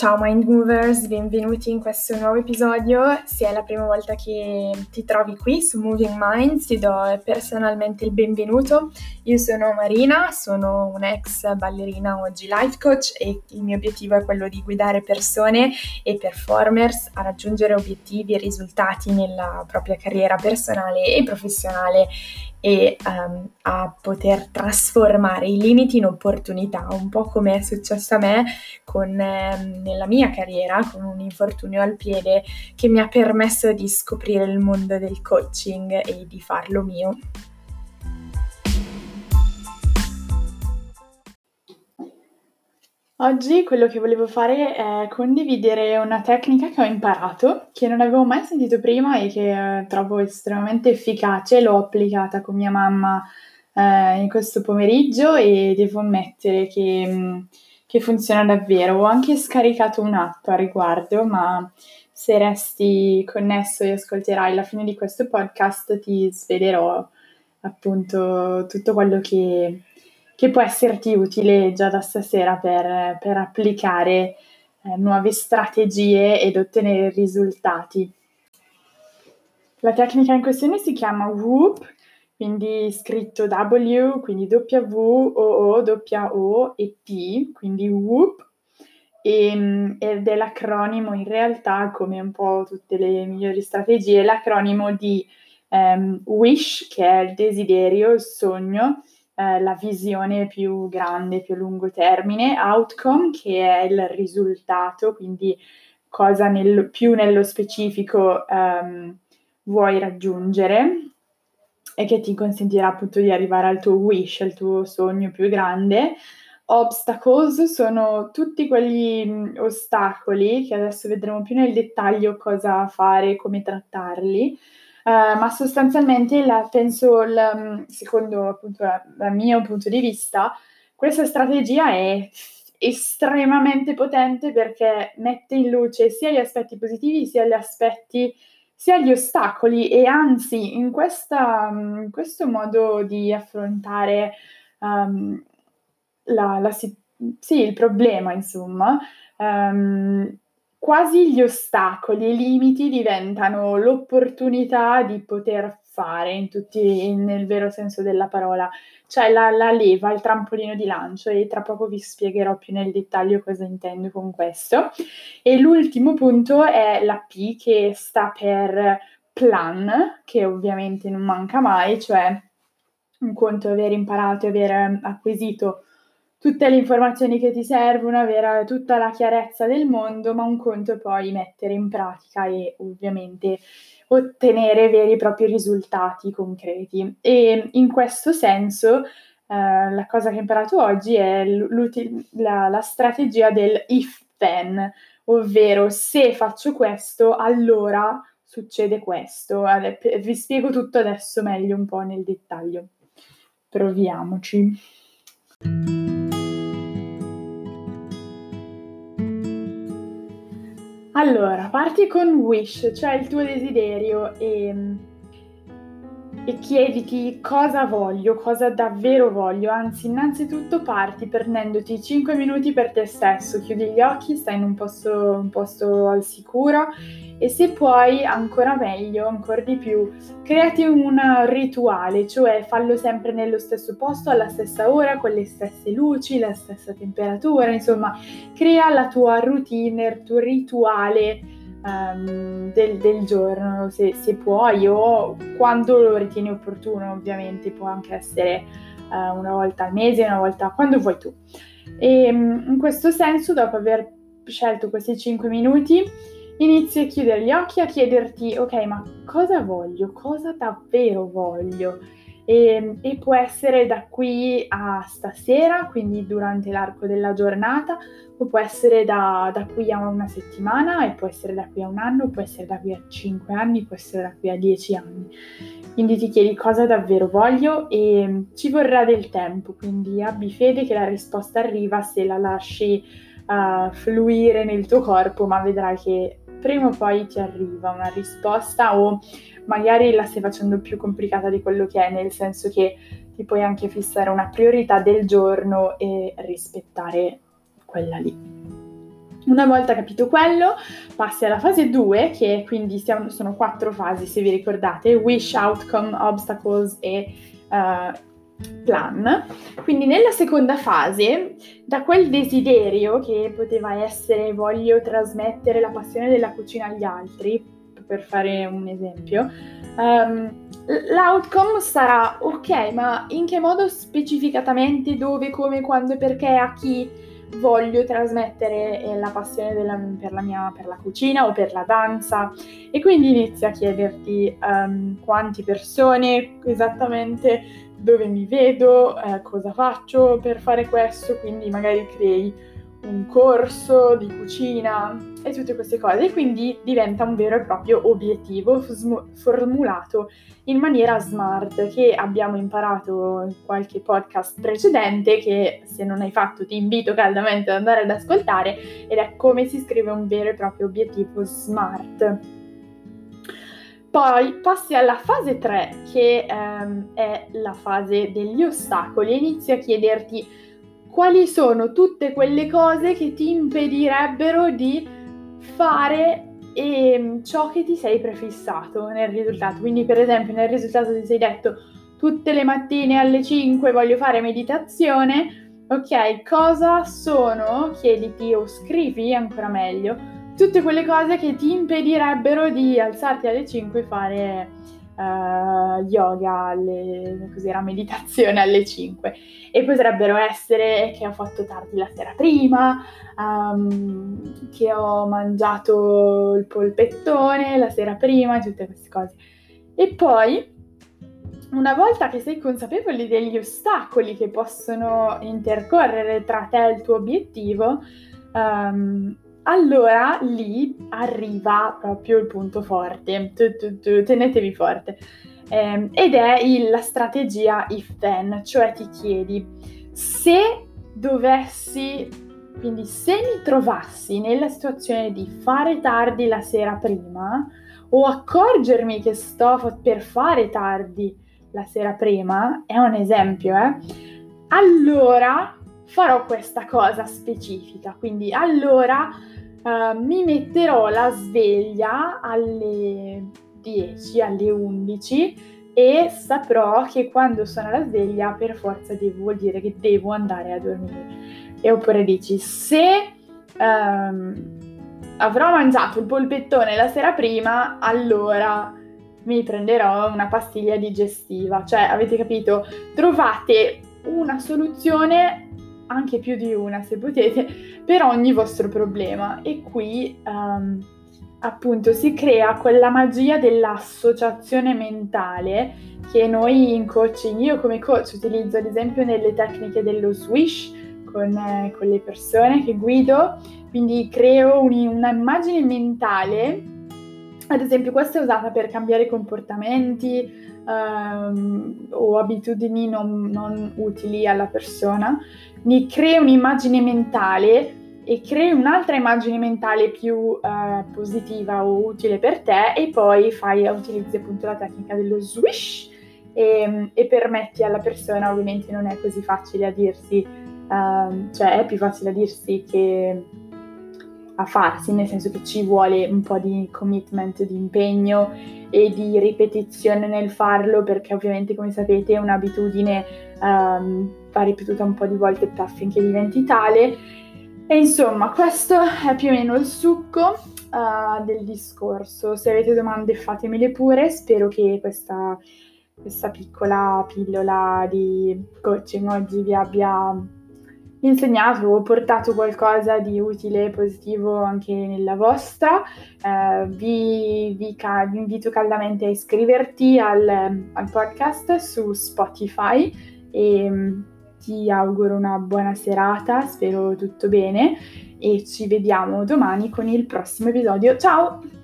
Ciao Mind Movers, benvenuti in questo nuovo episodio. Se è la prima volta che ti trovi qui su Moving Minds, ti do personalmente il benvenuto. Io sono Marina, sono un'ex ballerina, oggi life coach e il mio obiettivo è quello di guidare persone e performers a raggiungere obiettivi e risultati nella propria carriera personale e professionale e um, a poter trasformare i limiti in opportunità, un po' come è successo a me con, eh, nella mia carriera, con un infortunio al piede che mi ha permesso di scoprire il mondo del coaching e di farlo mio. Oggi quello che volevo fare è condividere una tecnica che ho imparato, che non avevo mai sentito prima e che eh, trovo estremamente efficace. L'ho applicata con mia mamma eh, in questo pomeriggio e devo ammettere che, mm, che funziona davvero. Ho anche scaricato un'app a riguardo, ma se resti connesso e ascolterai la fine di questo podcast ti svelerò appunto tutto quello che che può esserti utile già da stasera per, per applicare eh, nuove strategie ed ottenere risultati. La tecnica in questione si chiama WOOP, quindi scritto W, quindi W, O, O, W, e P, quindi WOOP, e, ehm, ed è l'acronimo in realtà, come un po' tutte le migliori strategie, l'acronimo di um, WISH, che è il desiderio, il sogno, eh, la visione più grande, più a lungo termine, outcome che è il risultato, quindi cosa nel, più nello specifico um, vuoi raggiungere e che ti consentirà appunto di arrivare al tuo wish, al tuo sogno più grande. Obstacles sono tutti quegli mh, ostacoli che adesso vedremo più nel dettaglio cosa fare, come trattarli, Uh, ma sostanzialmente la, penso, la, secondo appunto il mio punto di vista, questa strategia è estremamente potente perché mette in luce sia gli aspetti positivi sia gli aspetti sia gli ostacoli. E anzi in, questa, in questo modo di affrontare um, la, la, sì, il problema insomma um, quasi gli ostacoli i limiti diventano l'opportunità di poter fare in tutti, nel vero senso della parola, cioè la, la, leva, il trampolino di lancio e tra poco vi spiegherò più nel dettaglio cosa intendo con questo. E l'ultimo punto è la P che sta per plan, che ovviamente non manca mai, cioè un conto aver imparato e aver acquisito tutte le informazioni che ti servono, avere tutta la chiarezza del mondo, ma un conto poi mettere in pratica e ovviamente ottenere veri e propri risultati concreti. E in questo senso eh, la cosa che ho imparato oggi è la, la strategia del if then, ovvero se faccio questo, allora succede questo. Vi spiego tutto adesso meglio un po' nel dettaglio. Proviamoci. Allora, parti con wish, cioè il tuo desiderio e, e, chiediti cosa voglio, cosa davvero voglio. Anzi, innanzitutto parti prendendoti 5 minuti per te stesso, chiudi gli occhi, stai in un posto, un posto al sicuro e se puoi, ancora meglio, ancora di più, creati un rituale, cioè fallo sempre nello stesso posto, alla stessa ora, con le stesse luci, la stessa temperatura, insomma, crea la tua routine, il tuo rituale um, del, del, giorno, se, se, puoi, o quando lo ritieni opportuno, ovviamente, può anche essere uh, una volta al mese, una volta quando vuoi tu. E in questo senso, dopo aver scelto questi 5 minuti, inizi a chiudere gli occhi, a chiederti, ok, ma cosa voglio? Cosa davvero voglio? E, e, può essere da qui a stasera, quindi durante l'arco della giornata, o può essere da, da, qui a una settimana, e può essere da qui a un anno, può essere da qui a cinque anni, può essere da qui a dieci anni. Quindi ti chiedi cosa davvero voglio e ci vorrà del tempo, quindi abbi fede che la risposta arriva se la lasci uh, fluire nel tuo corpo, ma vedrai che prima o poi ti arriva una risposta o magari la stai facendo più complicata di quello che è, nel senso che ti puoi anche fissare una priorità del giorno e rispettare quella lì. Una volta capito quello, passi alla fase 2, che quindi siamo, sono quattro fasi, se vi ricordate, wish, outcome, obstacles e uh, plan. Quindi nella seconda fase, da quel desiderio che poteva essere voglio trasmettere la passione della cucina agli altri, per fare un esempio, um, l'outcome sarà ok, ma in che modo specificatamente, dove, come, quando e perché, a chi? voglio trasmettere eh, la passione della, per, la mia, per la cucina o per la danza e quindi inizia a chiederti um, quante persone esattamente, dove mi vedo, eh, cosa faccio per fare questo, quindi magari crei un corso di cucina e tutte queste cose e quindi diventa un vero e proprio obiettivo sm- formulato in maniera smart che abbiamo imparato in qualche podcast precedente che se non hai fatto ti invito caldamente ad andare ad ascoltare ed è come si scrive un vero e proprio obiettivo smart. Poi passi alla fase 3 che ehm, è la fase degli ostacoli e inizi a chiederti quali sono tutte quelle cose che ti impedirebbero di fare ehm, ciò che ti sei prefissato nel risultato. Quindi, per esempio, nel risultato ti sei detto tutte le mattine alle 5 voglio fare meditazione. Ok, cosa sono? Chiediti o scrivi ancora meglio tutte quelle cose che ti impedirebbero di alzarti alle 5 e fare uh, yoga, alle, cos'era, meditazione alle 5 e potrebbero essere che ho fatto tardi la sera prima, um, che ho mangiato il polpettone la sera prima, tutte queste cose. E poi, una volta che sei consapevole degli ostacoli che possono intercorrere tra te e il tuo obiettivo, um, allora lì arriva proprio il punto forte, tenetevi forte, eh, ed è il, la strategia if then, cioè ti chiedi se dovessi, quindi se mi trovassi nella situazione di fare tardi la sera prima o accorgermi che sto per fare tardi la sera prima, è un esempio, eh? Allora farò questa cosa specifica, quindi allora uh, mi metterò la sveglia alle 10, alle 11 e saprò che quando suona la sveglia per forza devo, vuol dire che devo andare a dormire. E oppure dici, se um, avrò mangiato il polpettone la sera prima, allora mi prenderò una pastiglia digestiva. Cioè, avete capito? Trovate una soluzione anche più di una se potete, per ogni vostro problema. E qui um, appunto si crea quella magia dell'associazione mentale che noi in coaching, io come coach utilizzo ad esempio nelle tecniche dello swish con, eh, con le persone che guido, quindi creo un, una immagine mentale, ad esempio questa è usata per cambiare comportamenti, um, o abitudini non, non, utili alla persona, mi crei un'immagine mentale e crei un'altra immagine mentale più uh, positiva o utile per te e poi fai, utilizzi appunto la tecnica dello swish e, e permetti alla persona, ovviamente non è così facile a dirsi, uh, cioè è più facile a dirsi che a farsi, nel senso che ci vuole un po' di commitment, di impegno e di ripetizione nel farlo, perché ovviamente come sapete è un'abitudine um, va ripetuta un po' di volte affinché diventi tale. E insomma, questo è più o meno il succo uh, del discorso. Se avete domande fatemele pure, spero che questa, questa piccola pillola di coaching oggi vi abbia insegnato o portato qualcosa di utile e positivo anche nella vostra. Eh, vi, vi, ca- vi, invito caldamente a iscriverti al, al podcast su Spotify e mm, ti auguro una buona serata, spero tutto bene e ci vediamo domani con il prossimo episodio. Ciao!